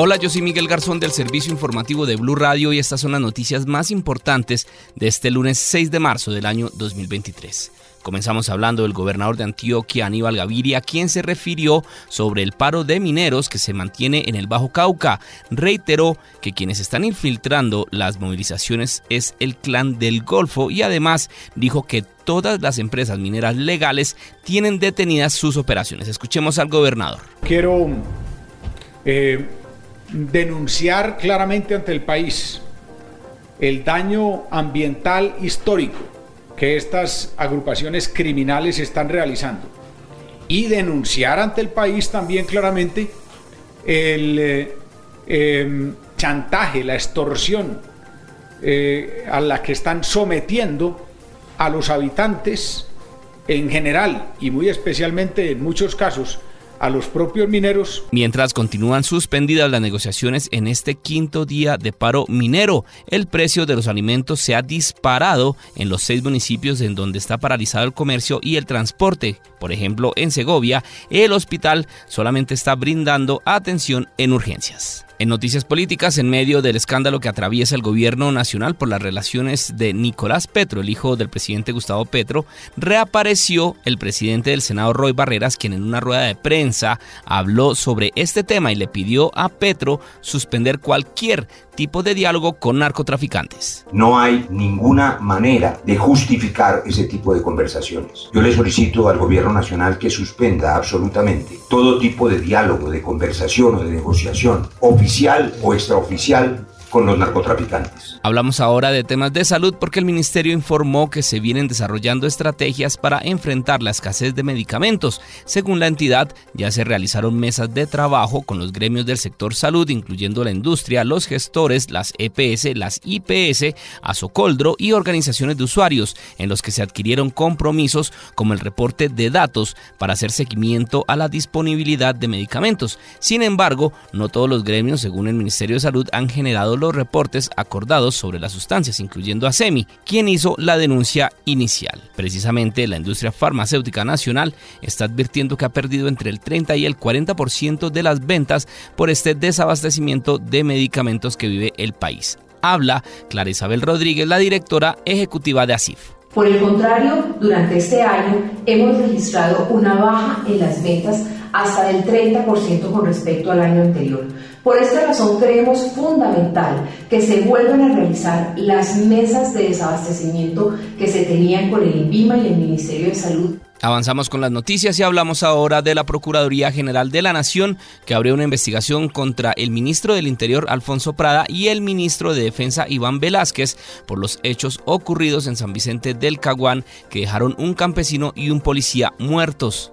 Hola, yo soy Miguel Garzón del Servicio Informativo de Blue Radio y estas son las noticias más importantes de este lunes 6 de marzo del año 2023. Comenzamos hablando del gobernador de Antioquia, Aníbal Gaviria, quien se refirió sobre el paro de mineros que se mantiene en el Bajo Cauca. Reiteró que quienes están infiltrando las movilizaciones es el clan del Golfo y además dijo que todas las empresas mineras legales tienen detenidas sus operaciones. Escuchemos al gobernador. Quiero eh, denunciar claramente ante el país el daño ambiental histórico que estas agrupaciones criminales están realizando y denunciar ante el país también claramente el eh, em, chantaje, la extorsión eh, a la que están sometiendo a los habitantes en general y muy especialmente en muchos casos a los propios mineros. Mientras continúan suspendidas las negociaciones en este quinto día de paro minero, el precio de los alimentos se ha disparado en los seis municipios en donde está paralizado el comercio y el transporte. Por ejemplo, en Segovia, el hospital solamente está brindando atención en urgencias. En noticias políticas, en medio del escándalo que atraviesa el gobierno nacional por las relaciones de Nicolás Petro, el hijo del presidente Gustavo Petro, reapareció el presidente del Senado, Roy Barreras, quien en una rueda de prensa habló sobre este tema y le pidió a Petro suspender cualquier tipo de diálogo con narcotraficantes. No hay ninguna manera de justificar ese tipo de conversaciones. Yo le solicito al gobierno nacional que suspenda absolutamente todo tipo de diálogo, de conversación o de negociación, oficial o extraoficial, con los narcotraficantes. Hablamos ahora de temas de salud porque el ministerio informó que se vienen desarrollando estrategias para enfrentar la escasez de medicamentos. Según la entidad, ya se realizaron mesas de trabajo con los gremios del sector salud, incluyendo la industria, los gestores, las EPS, las IPS, Asocoldro y organizaciones de usuarios, en los que se adquirieron compromisos como el reporte de datos para hacer seguimiento a la disponibilidad de medicamentos. Sin embargo, no todos los gremios, según el Ministerio de Salud, han generado los reportes acordados sobre las sustancias, incluyendo a SEMI, quien hizo la denuncia inicial. Precisamente la industria farmacéutica nacional está advirtiendo que ha perdido entre el 30 y el 40% de las ventas por este desabastecimiento de medicamentos que vive el país. Habla Clara Isabel Rodríguez, la directora ejecutiva de ASIF. Por el contrario, durante este año hemos registrado una baja en las ventas hasta del 30% con respecto al año anterior. Por esta razón creemos fundamental que se vuelvan a realizar las mesas de desabastecimiento que se tenían con el INVIMA y el Ministerio de Salud Avanzamos con las noticias y hablamos ahora de la Procuraduría General de la Nación, que abrió una investigación contra el ministro del Interior Alfonso Prada y el ministro de Defensa Iván Velázquez por los hechos ocurridos en San Vicente del Caguán que dejaron un campesino y un policía muertos.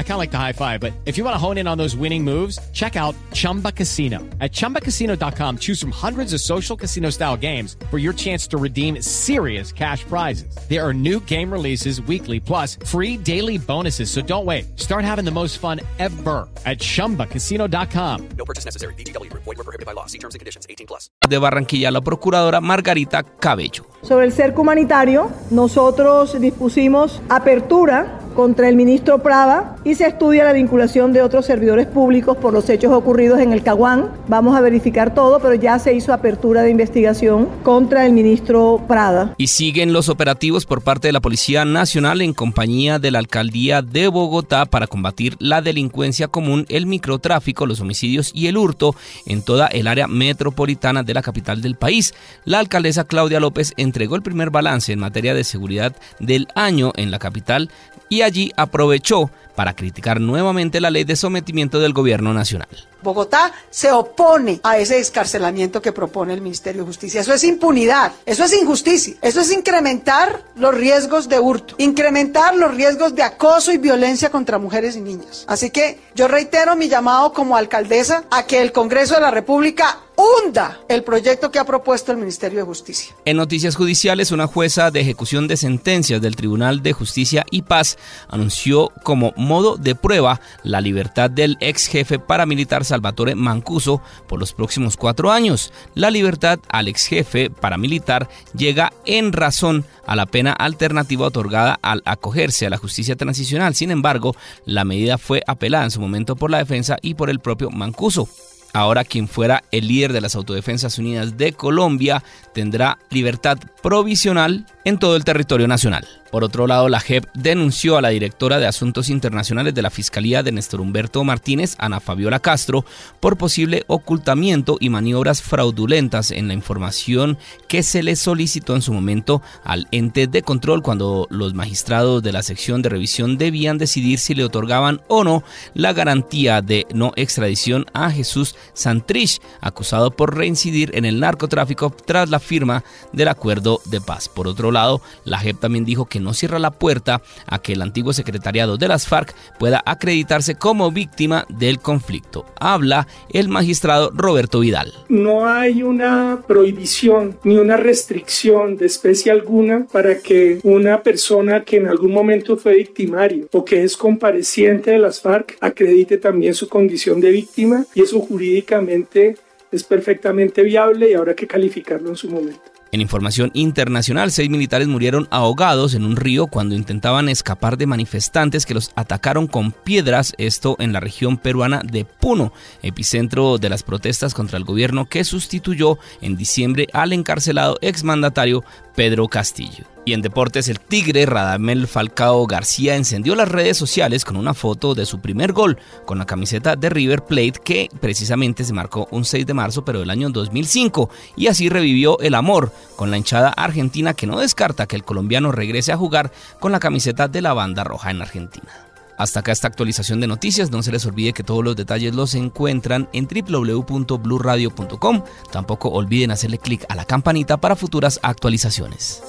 I kind of like the high five, but if you want to hone in on those winning moves, check out Chumba Casino. At ChumbaCasino.com, choose from hundreds of social casino style games for your chance to redeem serious cash prizes. There are new game releases weekly, plus free daily bonuses. So don't wait. Start having the most fun ever at ChumbaCasino.com. No purchase necessary. BGW. Void were prohibited by law. See terms and conditions. 18 plus. de Barranquilla, la procuradora Margarita Cabello. Sobre el cerco humanitario, nosotros dispusimos apertura contra el ministro Prada y se estudia la vinculación de otros servidores públicos por los hechos ocurridos en el Caguán. Vamos a verificar todo, pero ya se hizo apertura de investigación contra el ministro Prada. Y siguen los operativos por parte de la Policía Nacional en compañía de la Alcaldía de Bogotá para combatir la delincuencia común, el microtráfico, los homicidios y el hurto en toda el área metropolitana de la capital del país. La alcaldesa Claudia López entregó el primer balance en materia de seguridad del año en la capital y allí aprovechó para criticar nuevamente la ley de sometimiento del gobierno nacional. Bogotá se opone a ese escarcelamiento que propone el Ministerio de Justicia. Eso es impunidad, eso es injusticia, eso es incrementar los riesgos de hurto, incrementar los riesgos de acoso y violencia contra mujeres y niñas. Así que yo reitero mi llamado como alcaldesa a que el Congreso de la República hunda el proyecto que ha propuesto el Ministerio de Justicia. En noticias judiciales, una jueza de ejecución de sentencias del Tribunal de Justicia y Paz anunció como modo de prueba la libertad del ex jefe paramilitar Salvatore Mancuso por los próximos cuatro años. La libertad al ex jefe paramilitar llega en razón a la pena alternativa otorgada al acogerse a la justicia transicional. Sin embargo, la medida fue apelada en su momento por la defensa y por el propio Mancuso. Ahora quien fuera el líder de las Autodefensas Unidas de Colombia tendrá libertad provisional en todo el territorio nacional. Por otro lado, la JEP denunció a la directora de Asuntos Internacionales de la Fiscalía de Néstor Humberto Martínez, Ana Fabiola Castro, por posible ocultamiento y maniobras fraudulentas en la información que se le solicitó en su momento al ente de control cuando los magistrados de la sección de revisión debían decidir si le otorgaban o no la garantía de no extradición a Jesús Santrich, acusado por reincidir en el narcotráfico tras la firma del acuerdo de paz. Por otro lado, la JEP también dijo no cierra la puerta a que el antiguo secretariado de las FARC pueda acreditarse como víctima del conflicto. Habla el magistrado Roberto Vidal. No hay una prohibición ni una restricción de especie alguna para que una persona que en algún momento fue victimario o que es compareciente de las FARC acredite también su condición de víctima y eso jurídicamente es perfectamente viable y habrá que calificarlo en su momento. En información internacional, seis militares murieron ahogados en un río cuando intentaban escapar de manifestantes que los atacaron con piedras, esto en la región peruana de Puno, epicentro de las protestas contra el gobierno que sustituyó en diciembre al encarcelado exmandatario Pedro Castillo. Y en deportes, el Tigre Radamel Falcao García encendió las redes sociales con una foto de su primer gol con la camiseta de River Plate que precisamente se marcó un 6 de marzo pero del año 2005 y así revivió el amor con la hinchada argentina que no descarta que el colombiano regrese a jugar con la camiseta de la banda roja en Argentina. Hasta acá esta actualización de noticias. No se les olvide que todos los detalles los encuentran en www.bluradio.com. Tampoco olviden hacerle clic a la campanita para futuras actualizaciones.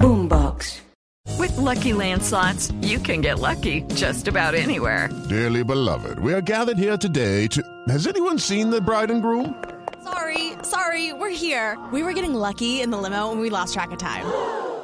Boombox. With lucky landslots, you can get lucky just about anywhere. Dearly beloved, we are gathered here today to. Has anyone seen the bride and groom? Sorry, sorry, we're here. We were getting lucky in the limo and we lost track of time.